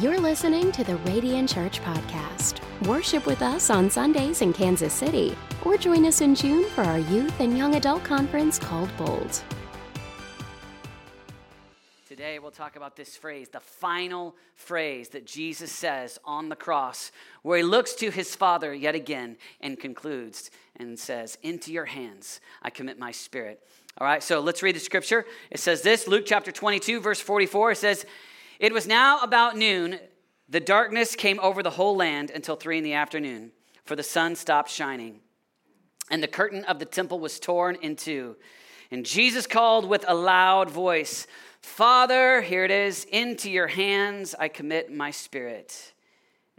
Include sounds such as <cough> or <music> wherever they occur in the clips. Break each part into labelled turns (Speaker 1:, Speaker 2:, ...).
Speaker 1: You're listening to the Radiant Church Podcast. Worship with us on Sundays in Kansas City, or join us in June for our youth and young adult conference called Bold.
Speaker 2: Today, we'll talk about this phrase, the final phrase that Jesus says on the cross, where he looks to his Father yet again and concludes and says, Into your hands I commit my spirit. All right, so let's read the scripture. It says this Luke chapter 22, verse 44. It says, It was now about noon. The darkness came over the whole land until three in the afternoon, for the sun stopped shining. And the curtain of the temple was torn in two. And Jesus called with a loud voice, Father, here it is, into your hands I commit my spirit.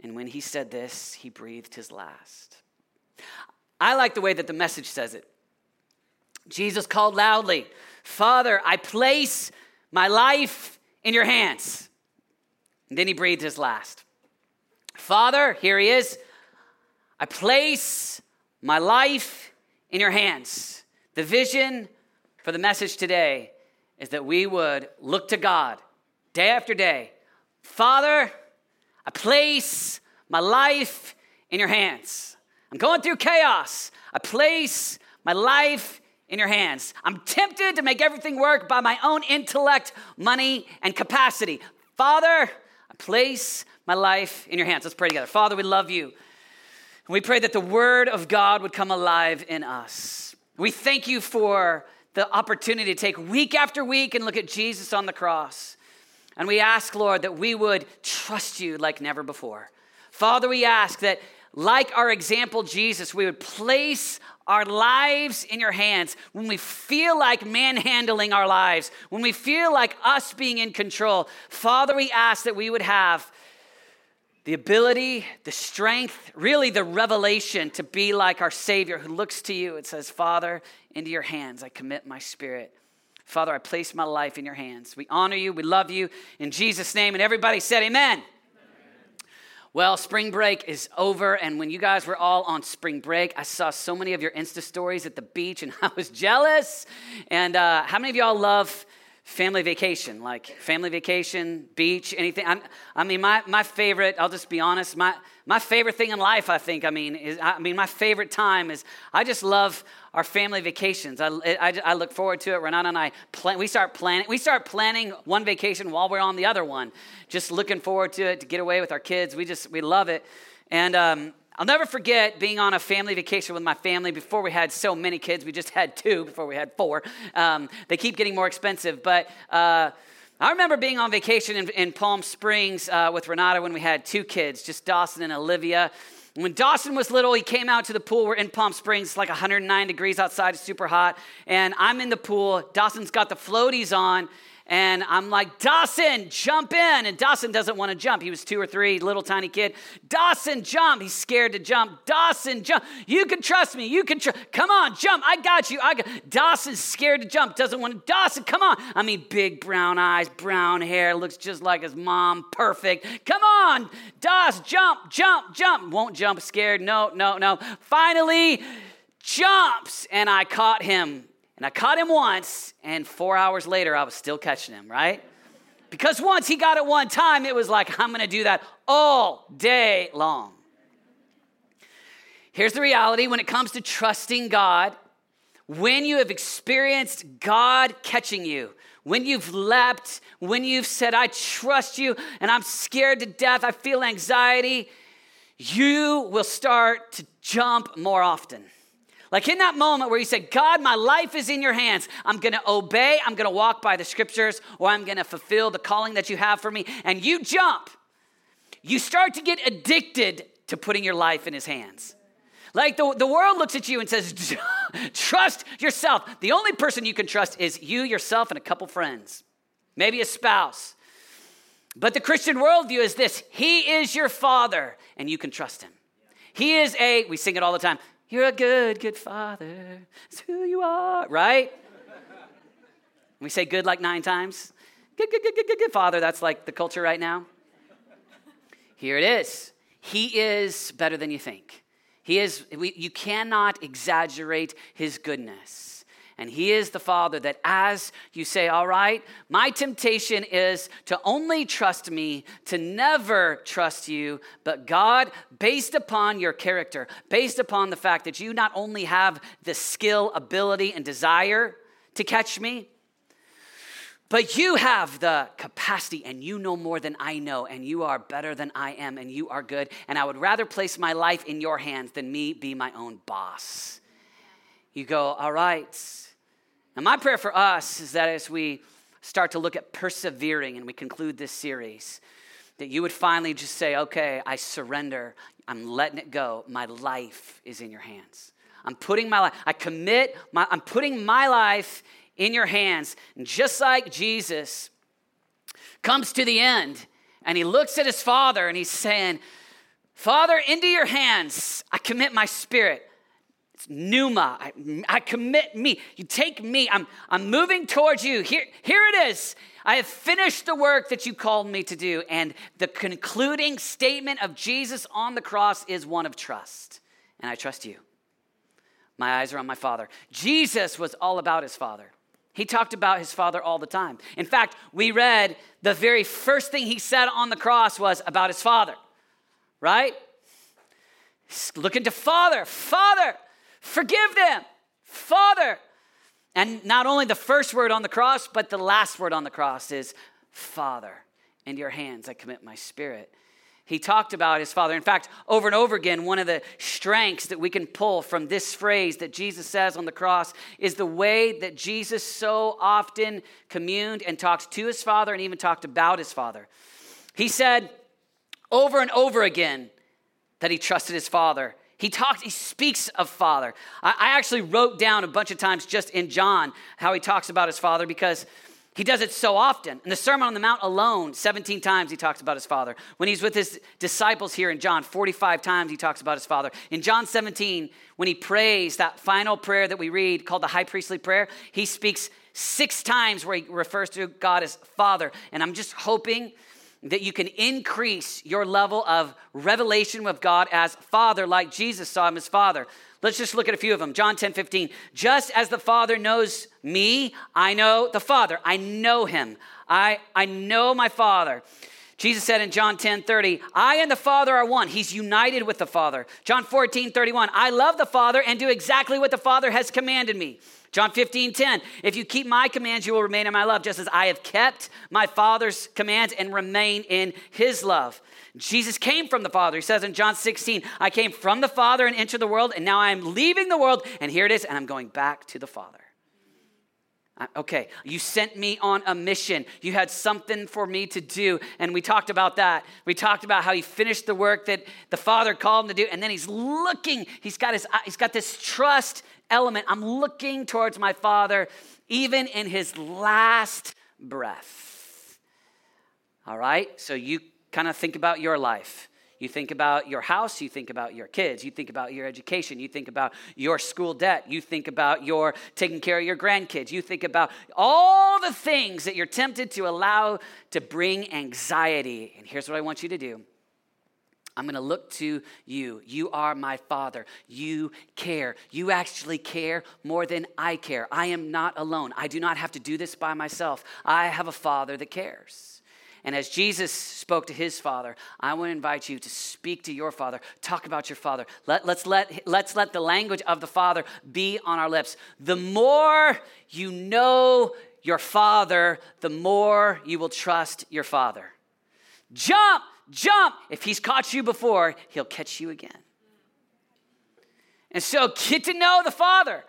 Speaker 2: And when he said this, he breathed his last. I like the way that the message says it. Jesus called loudly, Father, I place my life in your hands. And then he breathed his last. Father, here he is. I place my life in your hands. The vision for the message today is that we would look to God day after day. Father, I place my life in your hands. I'm going through chaos. I place my life in your hands. I'm tempted to make everything work by my own intellect, money, and capacity. Father, place my life in your hands. Let's pray together. Father, we love you. And we pray that the word of God would come alive in us. We thank you for the opportunity to take week after week and look at Jesus on the cross. And we ask, Lord, that we would trust you like never before. Father, we ask that, like our example, Jesus, we would place our lives in your hands, when we feel like manhandling our lives, when we feel like us being in control, Father, we ask that we would have the ability, the strength, really the revelation to be like our Savior who looks to you and says, Father, into your hands I commit my spirit. Father, I place my life in your hands. We honor you, we love you in Jesus' name. And everybody said, Amen. Well, spring break is over, and when you guys were all on spring break, I saw so many of your Insta stories at the beach, and <laughs> I was jealous. And uh, how many of y'all love family vacation? Like family vacation, beach, anything? i i mean, my, my favorite, I'll just be honest, my, my favorite thing in life, I think, I mean, is, I mean, my favorite time is I just love our family vacations. I, I, I, look forward to it. Renata and I plan, we start planning. We start planning one vacation while we're on the other one. Just looking forward to it to get away with our kids. We just we love it. And um, I'll never forget being on a family vacation with my family before we had so many kids. We just had two before we had four. Um, they keep getting more expensive, but. Uh, I remember being on vacation in, in Palm Springs uh, with Renata when we had two kids, just Dawson and Olivia. When Dawson was little, he came out to the pool. We're in Palm Springs, it's like 109 degrees outside, it's super hot. And I'm in the pool. Dawson's got the floaties on, and I'm like, Dawson, jump in. And Dawson doesn't want to jump. He was two or three, little tiny kid. Dawson, jump. He's scared to jump. Dawson, jump. You can trust me. You can trust. Come on, jump. I got you. I got. Dawson's scared to jump. Doesn't want to. Dawson, come on. I mean, big brown eyes, brown hair, looks just like his mom. Perfect. Come on, Dawson, jump, jump, jump. Won't jump. Scared. No, no, no. Finally, jumps, and I caught him and I caught him once, and four hours later, I was still catching him, right? Because once he got it one time, it was like, I'm gonna do that all day long. Here's the reality when it comes to trusting God, when you have experienced God catching you, when you've leapt, when you've said, I trust you and I'm scared to death, I feel anxiety, you will start to jump more often. Like in that moment where you said, God, my life is in your hands. I'm going to obey. I'm going to walk by the scriptures, or I'm going to fulfill the calling that you have for me. And you jump. You start to get addicted to putting your life in his hands. Like the, the world looks at you and says, <laughs> trust yourself. The only person you can trust is you, yourself, and a couple friends, maybe a spouse. But the Christian worldview is this He is your father, and you can trust him. He is a, we sing it all the time, you're a good, good father. It's who you are, right? we say good like nine times. Good, good, good, good, good, good father. That's like the culture right now. Here it is. He is better than you think. He is, we, you cannot exaggerate his goodness. And He is the Father that as you say, All right, my temptation is to only trust me, to never trust you, but God, based upon your character, based upon the fact that you not only have the skill, ability, and desire to catch me, but you have the capacity and you know more than I know, and you are better than I am, and you are good. And I would rather place my life in your hands than me be my own boss. You go, all right. And my prayer for us is that as we start to look at persevering and we conclude this series, that you would finally just say, okay, I surrender. I'm letting it go. My life is in your hands. I'm putting my life, I commit, my, I'm putting my life in your hands. And just like Jesus comes to the end and he looks at his father and he's saying, Father, into your hands I commit my spirit. It's pneuma. I, I commit me. You take me. I'm, I'm moving towards you. Here, here it is. I have finished the work that you called me to do. And the concluding statement of Jesus on the cross is one of trust. And I trust you. My eyes are on my Father. Jesus was all about his Father. He talked about his father all the time. In fact, we read the very first thing he said on the cross was about his father, right? looking to Father, Father, forgive them, Father. And not only the first word on the cross, but the last word on the cross is Father. In your hands I commit my spirit. He talked about his father. In fact, over and over again, one of the strengths that we can pull from this phrase that Jesus says on the cross is the way that Jesus so often communed and talked to his father and even talked about his father. He said over and over again that he trusted his father. He talks, he speaks of father. I, I actually wrote down a bunch of times just in John how he talks about his father because he does it so often. In the Sermon on the Mount alone, 17 times he talks about his father. When he's with his disciples here in John, 45 times he talks about his father. In John 17, when he prays that final prayer that we read called the high priestly prayer, he speaks six times where he refers to God as Father. And I'm just hoping that you can increase your level of revelation with God as Father, like Jesus saw him as Father. Let's just look at a few of them. John 10 15. Just as the Father knows me, I know the Father. I know him. I, I know my Father. Jesus said in John 10 30, I and the Father are one. He's united with the Father. John 14 31, I love the Father and do exactly what the Father has commanded me. John 15 10, if you keep my commands, you will remain in my love, just as I have kept my Father's commands and remain in his love. Jesus came from the Father. He says in John 16, I came from the Father and entered the world, and now I am leaving the world, and here it is, and I'm going back to the Father. Okay, you sent me on a mission. You had something for me to do. And we talked about that. We talked about how he finished the work that the Father called him to do. And then he's looking, he's got, his, he's got this trust element. I'm looking towards my Father, even in his last breath. All right, so you kind of think about your life. You think about your house, you think about your kids, you think about your education, you think about your school debt, you think about your taking care of your grandkids, you think about all the things that you're tempted to allow to bring anxiety. And here's what I want you to do I'm going to look to you. You are my father. You care. You actually care more than I care. I am not alone. I do not have to do this by myself. I have a father that cares. And as Jesus spoke to his father, I want to invite you to speak to your father. Talk about your father. Let, let's, let, let's let the language of the father be on our lips. The more you know your father, the more you will trust your father. Jump, jump. If he's caught you before, he'll catch you again. And so get to know the father.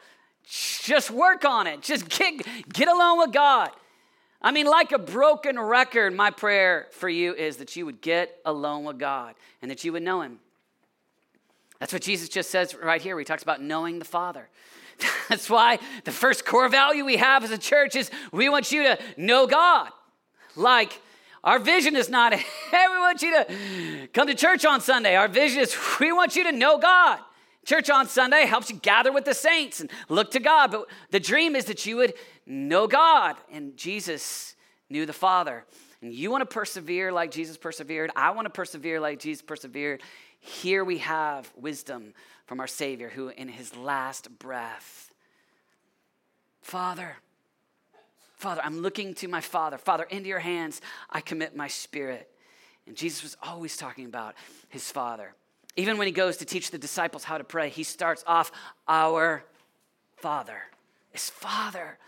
Speaker 2: Just work on it. Just get, get along with God. I mean, like a broken record, my prayer for you is that you would get alone with God and that you would know Him. That's what Jesus just says right here. He talks about knowing the Father. <laughs> That's why the first core value we have as a church is we want you to know God. Like, our vision is not, hey, <laughs> we want you to come to church on Sunday. Our vision is we want you to know God. Church on Sunday helps you gather with the saints and look to God. But the dream is that you would know God. And Jesus knew the Father. And you want to persevere like Jesus persevered. I want to persevere like Jesus persevered. Here we have wisdom from our Savior, who in his last breath Father, Father, I'm looking to my Father. Father, into your hands I commit my spirit. And Jesus was always talking about his Father. Even when he goes to teach the disciples how to pray, he starts off, Our Father. His Father.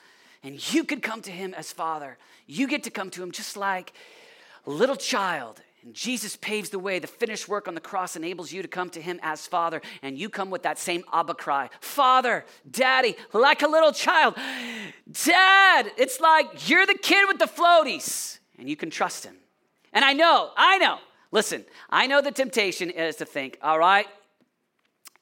Speaker 2: And you could come to him as Father. You get to come to him just like a little child and Jesus paves the way. The finished work on the cross enables you to come to Him as Father, and you come with that same Abba cry Father, Daddy, like a little child. Dad, it's like you're the kid with the floaties, and you can trust Him. And I know, I know, listen, I know the temptation is to think, all right,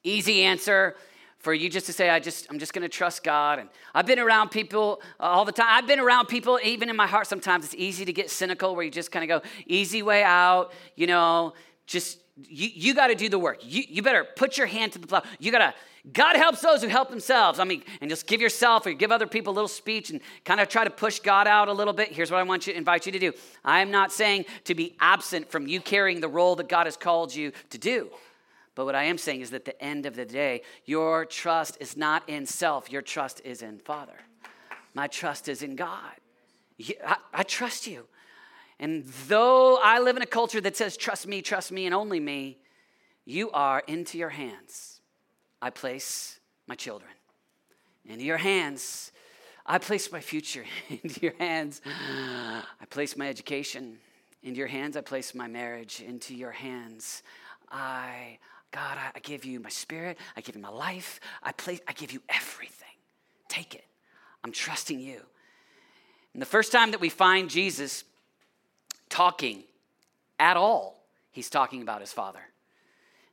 Speaker 2: easy answer for you just to say, I just, I'm just going to trust God. And I've been around people uh, all the time. I've been around people, even in my heart, sometimes it's easy to get cynical where you just kind of go, easy way out, you know, just, you, you got to do the work. You, you better put your hand to the plow. You got to, God helps those who help themselves. I mean, and just give yourself or give other people a little speech and kind of try to push God out a little bit. Here's what I want you to invite you to do. I am not saying to be absent from you carrying the role that God has called you to do. But what I am saying is that at the end of the day, your trust is not in self, your trust is in Father. My trust is in God. I, I trust you. And though I live in a culture that says, trust me, trust me, and only me, you are into your hands. I place my children. Into your hands, I place my future. <laughs> into your hands, I place my education. Into your hands, I place my marriage. Into your hands, I God, I, I give you my spirit. I give you my life. I, place, I give you everything. Take it. I'm trusting you. And the first time that we find Jesus talking at all, he's talking about his Father.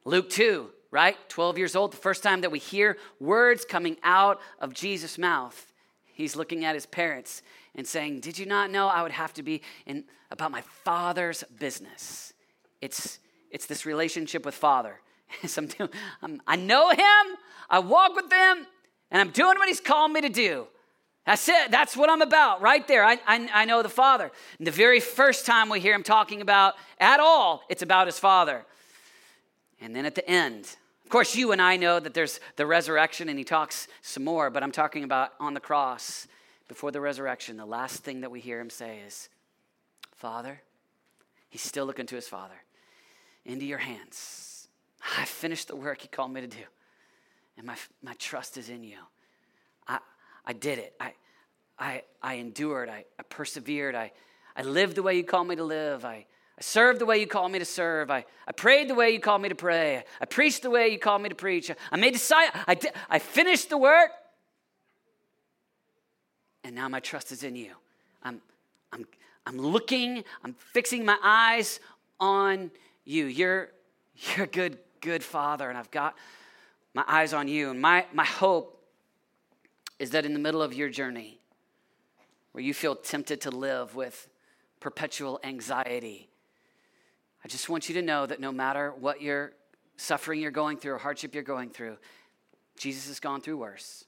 Speaker 2: Luke 2, right? 12 years old, the first time that we hear words coming out of Jesus' mouth, he's looking at his parents and saying, Did you not know I would have to be in about my Father's business? It's, it's this relationship with Father. <laughs> I know him, I walk with him, and I'm doing what he's called me to do. That's it. That's what I'm about right there. I, I, I, know the Father. And the very first time we hear him talking about at all, it's about his Father. And then at the end, of course, you and I know that there's the resurrection, and he talks some more, but I'm talking about on the cross before the resurrection. The last thing that we hear him say is, Father, he's still looking to his Father, into your hands. I finished the work you called me to do. And my, my trust is in you. I, I did it. I, I, I endured. I, I persevered. I, I lived the way you called me to live. I, I served the way you called me to serve. I, I prayed the way you called me to pray. I preached the way you called me to preach. I made disciples. I, I finished the work. And now my trust is in you. I'm, I'm, I'm looking, I'm fixing my eyes on you. You're, you're a good good father, and I've got my eyes on you. And my, my hope is that in the middle of your journey, where you feel tempted to live with perpetual anxiety, I just want you to know that no matter what your suffering you're going through or hardship you're going through, Jesus has gone through worse.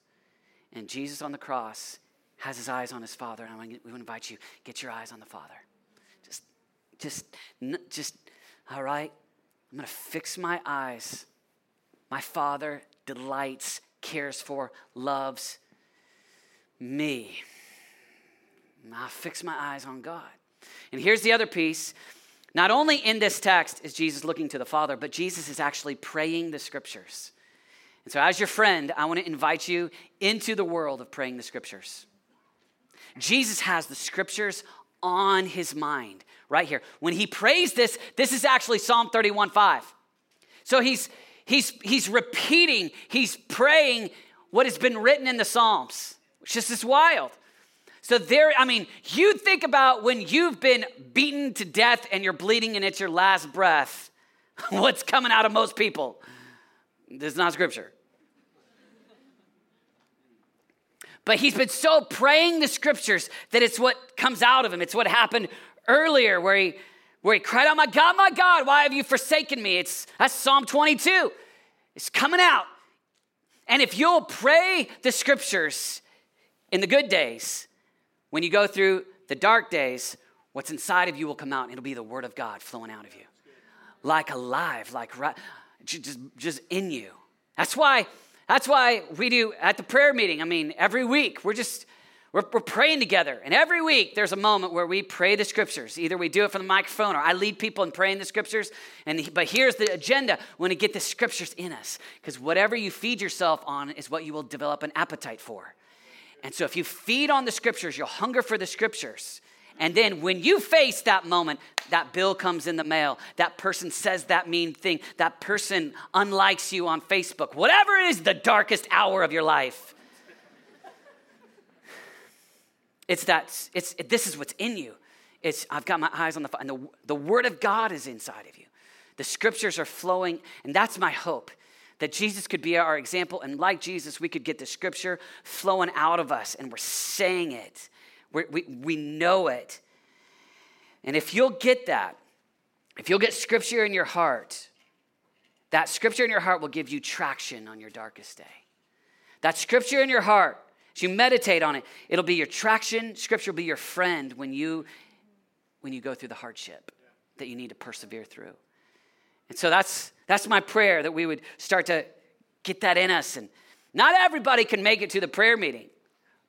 Speaker 2: And Jesus on the cross has his eyes on his Father. And I want to invite you, get your eyes on the Father. Just, just, just, all right? I'm going to fix my eyes. My Father delights, cares for, loves me. I'll fix my eyes on God. And here's the other piece. Not only in this text is Jesus looking to the Father, but Jesus is actually praying the scriptures. And so, as your friend, I want to invite you into the world of praying the scriptures. Jesus has the scriptures on his mind right here. When he prays this, this is actually Psalm 31 5. So he's he's he's repeating, he's praying what has been written in the Psalms, which is just wild. So there, I mean, you think about when you've been beaten to death and you're bleeding and it's your last breath. <laughs> What's coming out of most people? This is not scripture. But he's been so praying the scriptures that it's what comes out of him. It's what happened earlier where he where he cried out, My God, my God, why have you forsaken me? It's that's Psalm 22. It's coming out. And if you'll pray the scriptures in the good days, when you go through the dark days, what's inside of you will come out and it'll be the word of God flowing out of you. Like alive, like right, just, just in you. That's why That's why we do at the prayer meeting. I mean, every week we're just we're, we're, praying together. And every week there's a moment where we pray the scriptures. Either we do it from the microphone or I lead people in praying the scriptures. And but here's the agenda: we want to get the scriptures in us. Because whatever you feed yourself on is what you will develop an appetite for. And so if you feed on the scriptures, you'll hunger for the scriptures. And then when you face that moment, that bill comes in the mail, that person says that mean thing, that person unlikes you on Facebook, whatever is the darkest hour of your life It's that, it's, it, this is what's in you. It's, I've got my eyes on the, and the, the word of God is inside of you. The scriptures are flowing, and that's my hope that Jesus could be our example. And like Jesus, we could get the scripture flowing out of us, and we're saying it. We're, we we know it. And if you'll get that, if you'll get scripture in your heart, that scripture in your heart will give you traction on your darkest day. That scripture in your heart as you meditate on it, it'll be your traction. Scripture will be your friend when you when you go through the hardship that you need to persevere through. And so that's that's my prayer that we would start to get that in us. And not everybody can make it to the prayer meeting,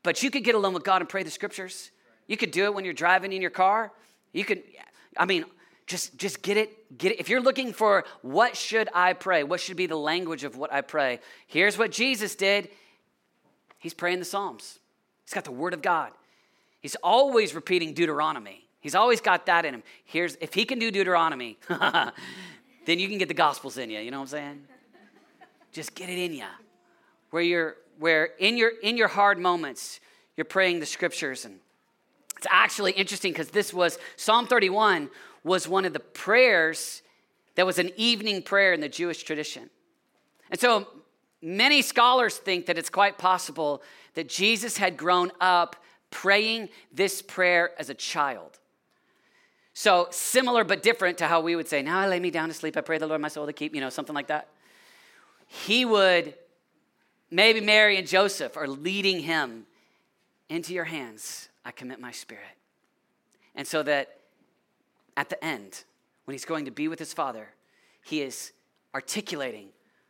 Speaker 2: but you could get alone with God and pray the scriptures. You could do it when you're driving in your car. You could, I mean, just just get it get it if you're looking for what should i pray what should be the language of what i pray here's what jesus did He's praying the Psalms. He's got the Word of God. He's always repeating Deuteronomy. He's always got that in him. Here's if he can do Deuteronomy, <laughs> then you can get the Gospels in you. You know what I'm saying? Just get it in you, where you're where in your in your hard moments you're praying the Scriptures, and it's actually interesting because this was Psalm 31 was one of the prayers that was an evening prayer in the Jewish tradition, and so Many scholars think that it's quite possible that Jesus had grown up praying this prayer as a child. So, similar but different to how we would say, Now I lay me down to sleep, I pray the Lord my soul to keep, you know, something like that. He would, maybe Mary and Joseph are leading him into your hands, I commit my spirit. And so that at the end, when he's going to be with his father, he is articulating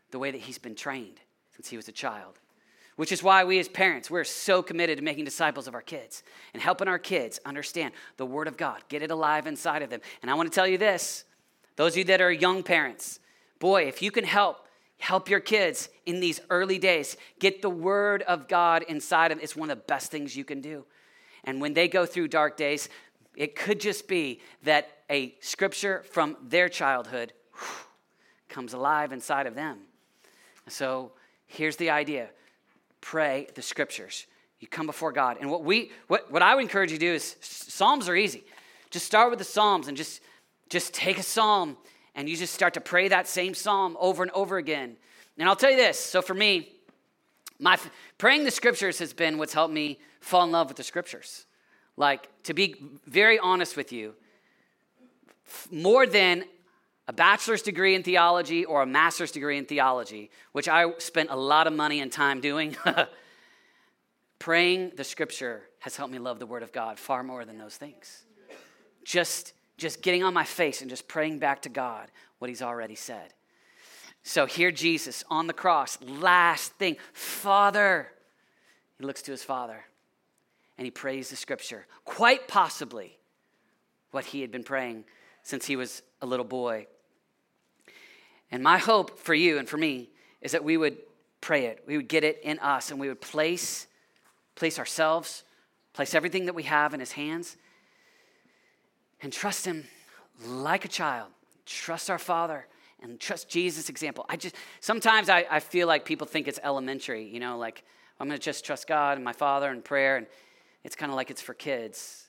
Speaker 2: the way that he's been trained since he was a child. Which is why we as parents, we're so committed to making disciples of our kids and helping our kids understand the Word of God, get it alive inside of them. And I want to tell you this those of you that are young parents, boy, if you can help, help your kids in these early days, get the Word of God inside of them. It's one of the best things you can do. And when they go through dark days, it could just be that a scripture from their childhood whew, comes alive inside of them. So here's the idea pray the scriptures. You come before God. And what we what, what I would encourage you to do is Psalms are easy. Just start with the Psalms and just just take a psalm and you just start to pray that same psalm over and over again. And I'll tell you this. So for me, my praying the scriptures has been what's helped me fall in love with the scriptures. Like to be very honest with you, more than a bachelor's degree in theology or a master's degree in theology, which I spent a lot of money and time doing, <laughs> praying the scripture has helped me love the word of God far more than those things. Just, just getting on my face and just praying back to God what he's already said. So here Jesus on the cross, last thing, Father. He looks to his father and he prays the scripture, quite possibly what he had been praying since he was a little boy. And my hope for you and for me is that we would pray it. We would get it in us and we would place place ourselves, place everything that we have in his hands and trust him like a child. Trust our Father and trust Jesus' example. I just sometimes I, I feel like people think it's elementary, you know, like I'm gonna just trust God and my Father and prayer, and it's kind of like it's for kids.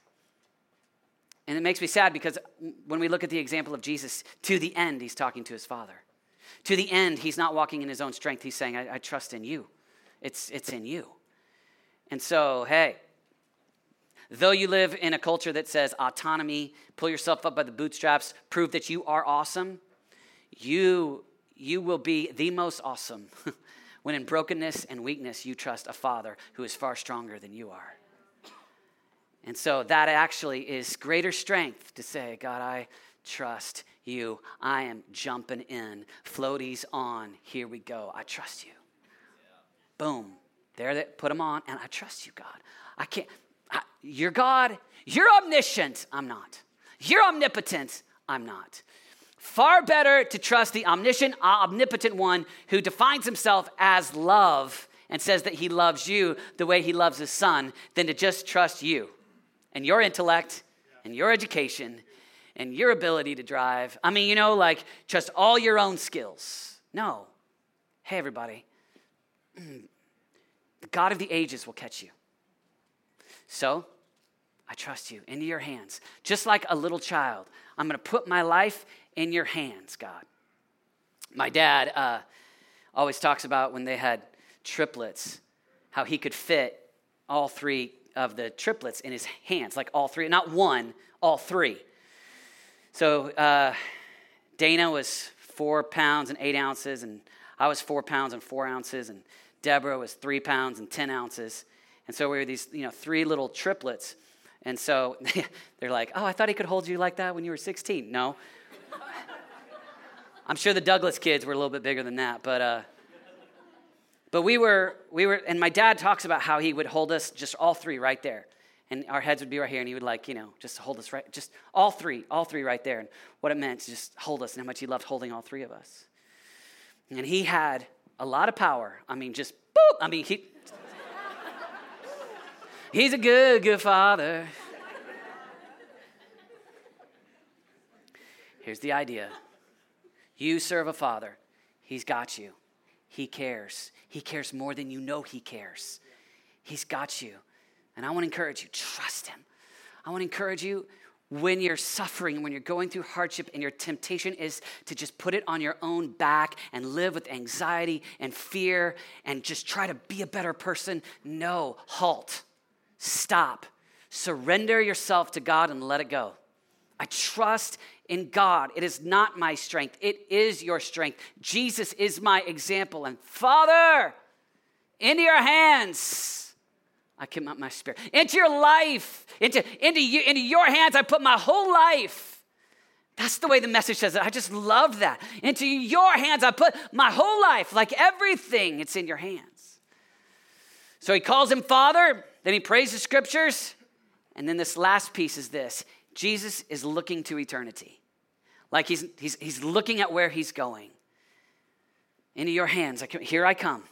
Speaker 2: And it makes me sad because when we look at the example of Jesus, to the end, he's talking to his Father. To the end, he's not walking in his own strength. He's saying, I, I trust in you. It's, it's in you. And so, hey, though you live in a culture that says autonomy, pull yourself up by the bootstraps, prove that you are awesome, you, you will be the most awesome <laughs> when in brokenness and weakness you trust a father who is far stronger than you are. And so that actually is greater strength to say, God, I trust you. I am jumping in. Floaties on. Here we go. I trust you. Boom. There they put them on, and I trust you, God. I can't, you're God. You're omniscient. I'm not. You're omnipotent. I'm not. Far better to trust the omniscient, uh, omnipotent one who defines himself as love and says that he loves you the way he loves his son than to just trust you and your intellect and your education and your ability to drive. I mean, you know, like trust all your own skills. No. Hey, everybody, <clears throat> the God of the ages will catch you. So, I trust you into your hands. Just like a little child, I'm going to put my life in your hands, God. My dad uh, always talks about when they had triplets, how he could fit all three of the triplets in his hands, like all three, not one, all three. So uh, Dana was four pounds and eight ounces, and I was four pounds and four ounces, and Deborah was three pounds and 10 ounces. And so we were these, you know, three little triplets. And so <laughs> they're like, oh, I thought he could hold you like that when you were 16. No. <laughs> I'm sure the Douglas kids were a little bit bigger than that, but uh, but we were we were, and my dad talks about how he would hold us just all three right there, and our heads would be right here, and he would like you know just hold us right, just all three, all three right there, and what it meant to just hold us, and how much he loved holding all three of us. And he had a lot of power. I mean, just boop. I mean, he. He's a good, good father. Here's the idea you serve a father, he's got you. He cares. He cares more than you know he cares. He's got you. And I want to encourage you trust him. I want to encourage you when you're suffering, when you're going through hardship, and your temptation is to just put it on your own back and live with anxiety and fear and just try to be a better person. No, halt, stop, surrender yourself to God and let it go. I trust in God. It is not my strength, it is your strength. Jesus is my example. And Father, into your hands, I commit my spirit. Into your life, into, into, you, into your hands, I put my whole life. That's the way the message says it. I just love that. Into your hands, I put my whole life, like everything, it's in your hands. So he calls him Father, then he prays the scriptures, and then this last piece is this Jesus is looking to eternity. Like he's, he's, he's looking at where he's going. Into your hands. I Here I come.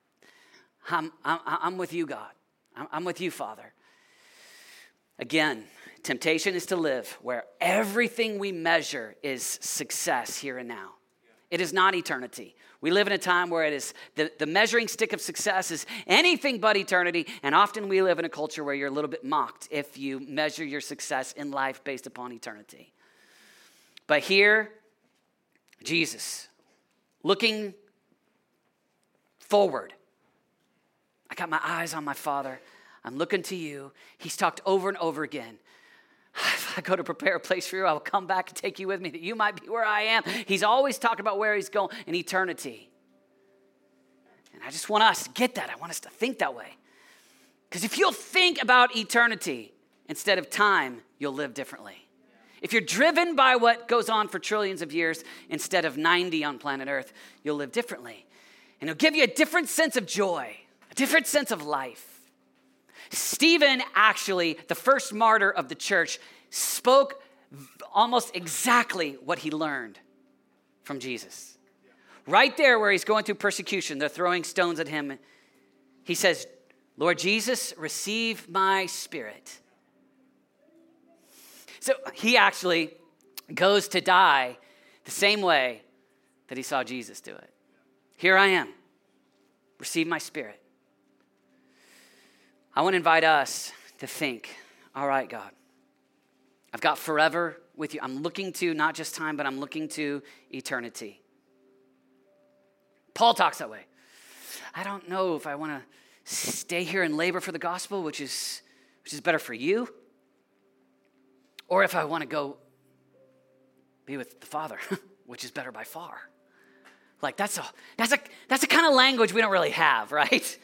Speaker 2: <laughs> I'm, I'm, I'm with you, God. I'm, I'm with you, Father. Again, temptation is to live where everything we measure is success here and now. It is not eternity. We live in a time where it is the, the measuring stick of success is anything but eternity. And often we live in a culture where you're a little bit mocked if you measure your success in life based upon eternity. But here, Jesus, looking forward. I got my eyes on my Father. I'm looking to you. He's talked over and over again I go to prepare a place for you, I will come back and take you with me that you might be where I am. He's always talking about where he's going in eternity. And I just want us to get that. I want us to think that way. Because if you'll think about eternity instead of time, you'll live differently. If you're driven by what goes on for trillions of years instead of 90 on planet Earth, you'll live differently. And it'll give you a different sense of joy, a different sense of life. Stephen, actually, the first martyr of the church, spoke almost exactly what he learned from Jesus. Right there, where he's going through persecution, they're throwing stones at him. He says, Lord Jesus, receive my spirit. So he actually goes to die the same way that he saw Jesus do it. Here I am. Receive my spirit. I want to invite us to think all right, God, I've got forever with you. I'm looking to not just time, but I'm looking to eternity. Paul talks that way. I don't know if I want to stay here and labor for the gospel, which is, which is better for you, or if I want to go be with the Father, <laughs> which is better by far. Like that's a that's a that's a kind of language we don't really have, <laughs> right?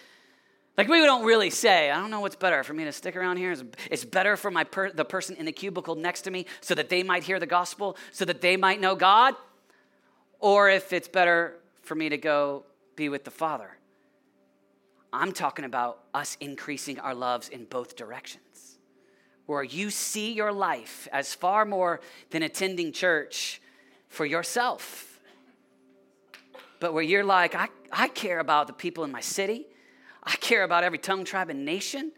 Speaker 2: Like we don't really say, I don't know what's better for me to stick around here. It's better for my per- the person in the cubicle next to me so that they might hear the gospel, so that they might know God, or if it's better for me to go be with the Father. I'm talking about us increasing our loves in both directions, where you see your life as far more than attending church for yourself, but where you're like, I, I care about the people in my city, I care about every tongue, tribe, and nation.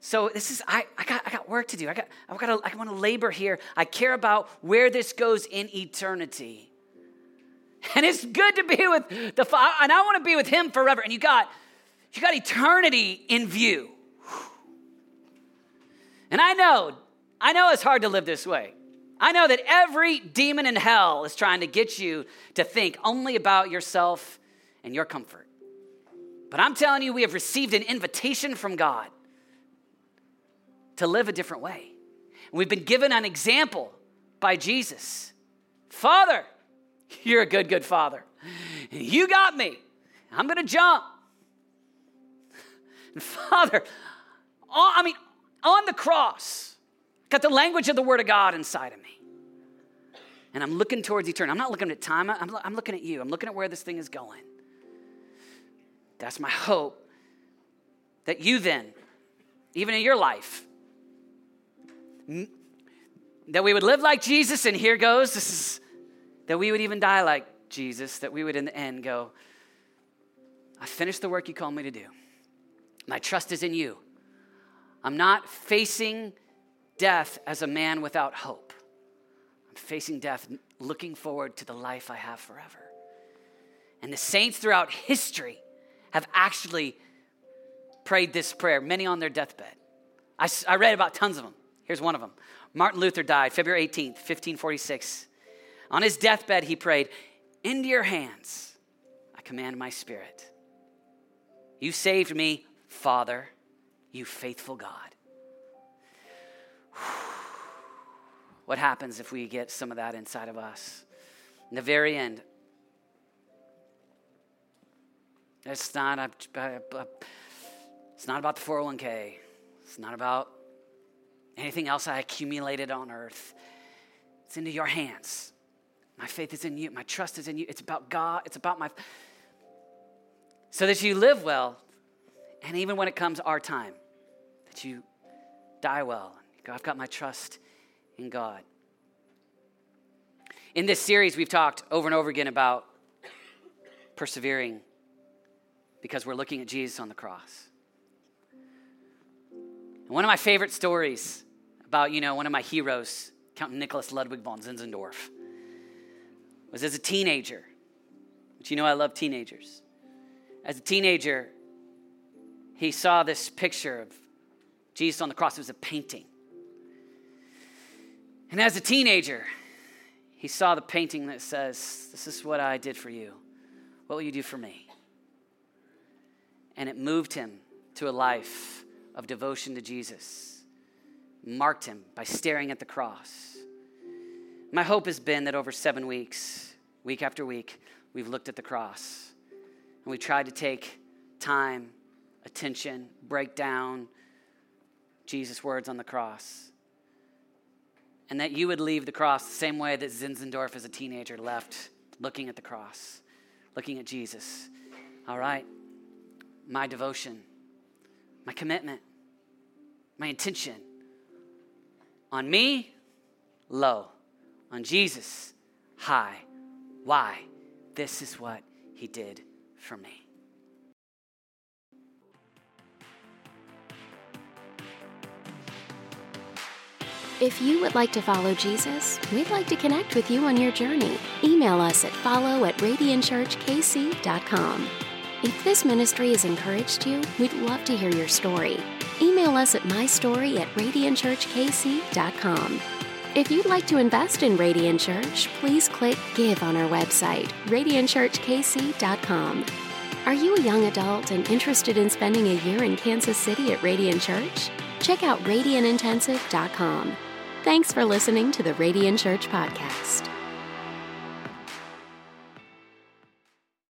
Speaker 2: So this is I, I got I got work to do. I got I've got to, I want to labor here. I care about where this goes in eternity. And it's good to be with the Father, and I want to be with Him forever. And you got you got eternity in view. And I know, I know it's hard to live this way. I know that every demon in hell is trying to get you to think only about yourself and your comfort. But I'm telling you, we have received an invitation from God to live a different way. We've been given an example by Jesus. Father, <laughs> you're a good, good father. You got me. I'm going to jump. And <laughs> Father, I mean, on the cross, got the language of the Word of God inside of me. And I'm looking towards eternity. I'm not looking at time, I'm, I'm looking at you. I'm looking at where this thing is going. That's my hope that you then, even in your life, that we would live like Jesus, and here goes, this is that we would even die like Jesus, that we would in the end go, I finished the work you called me to do. My trust is in you. I'm not facing death as a man without hope. I'm facing death looking forward to the life I have forever. And the saints throughout history have actually prayed this prayer, many on their deathbed. I, I read about tons of them. Here's one of them Martin Luther died February 18th, 1546. On his deathbed, he prayed, Into your hands I command my spirit. You saved me, Father, you faithful God. <sighs> What happens if we get some of that inside of us? In the very end, it's not, a, it's not about the 401k. It's not about anything else I accumulated on earth. It's into your hands. My faith is in you. My trust is in you. It's about God. It's about my. So that you live well, and even when it comes our time, that you die well. I've got my trust in God. In this series, we've talked over and over again about persevering because we're looking at Jesus on the cross. And one of my favorite stories about, you know, one of my heroes, Count Nicholas Ludwig von Zinzendorf, was as a teenager, which you know I love teenagers. As a teenager, he saw this picture of Jesus on the cross. It was a painting. And as a teenager, he saw the painting that says, This is what I did for you. What will you do for me? And it moved him to a life of devotion to Jesus, marked him by staring at the cross my hope has been that over seven weeks, week after week, we've looked at the cross and we tried to take time, attention, break down Jesus' words on the cross. And that you would leave the cross the same way that Zinzendorf as a teenager left, looking at the cross, looking at Jesus. All right, my devotion, my commitment, my intention on me, low on Jesus high. Why? This is what he did for me.
Speaker 1: If you would like to follow Jesus, we'd like to connect with you on your journey. Email us at follow at radiantchurchkc.com. If this ministry has encouraged you, we'd love to hear your story. Email us at mystory at radiantchurchkc.com. If you'd like to invest in Radiant Church, please click Give on our website, radiantchurchkc.com. Are you a young adult and interested in spending a year in Kansas City at Radiant Church? Check out radiantintensive.com. Thanks for listening to the Radiant Church Podcast.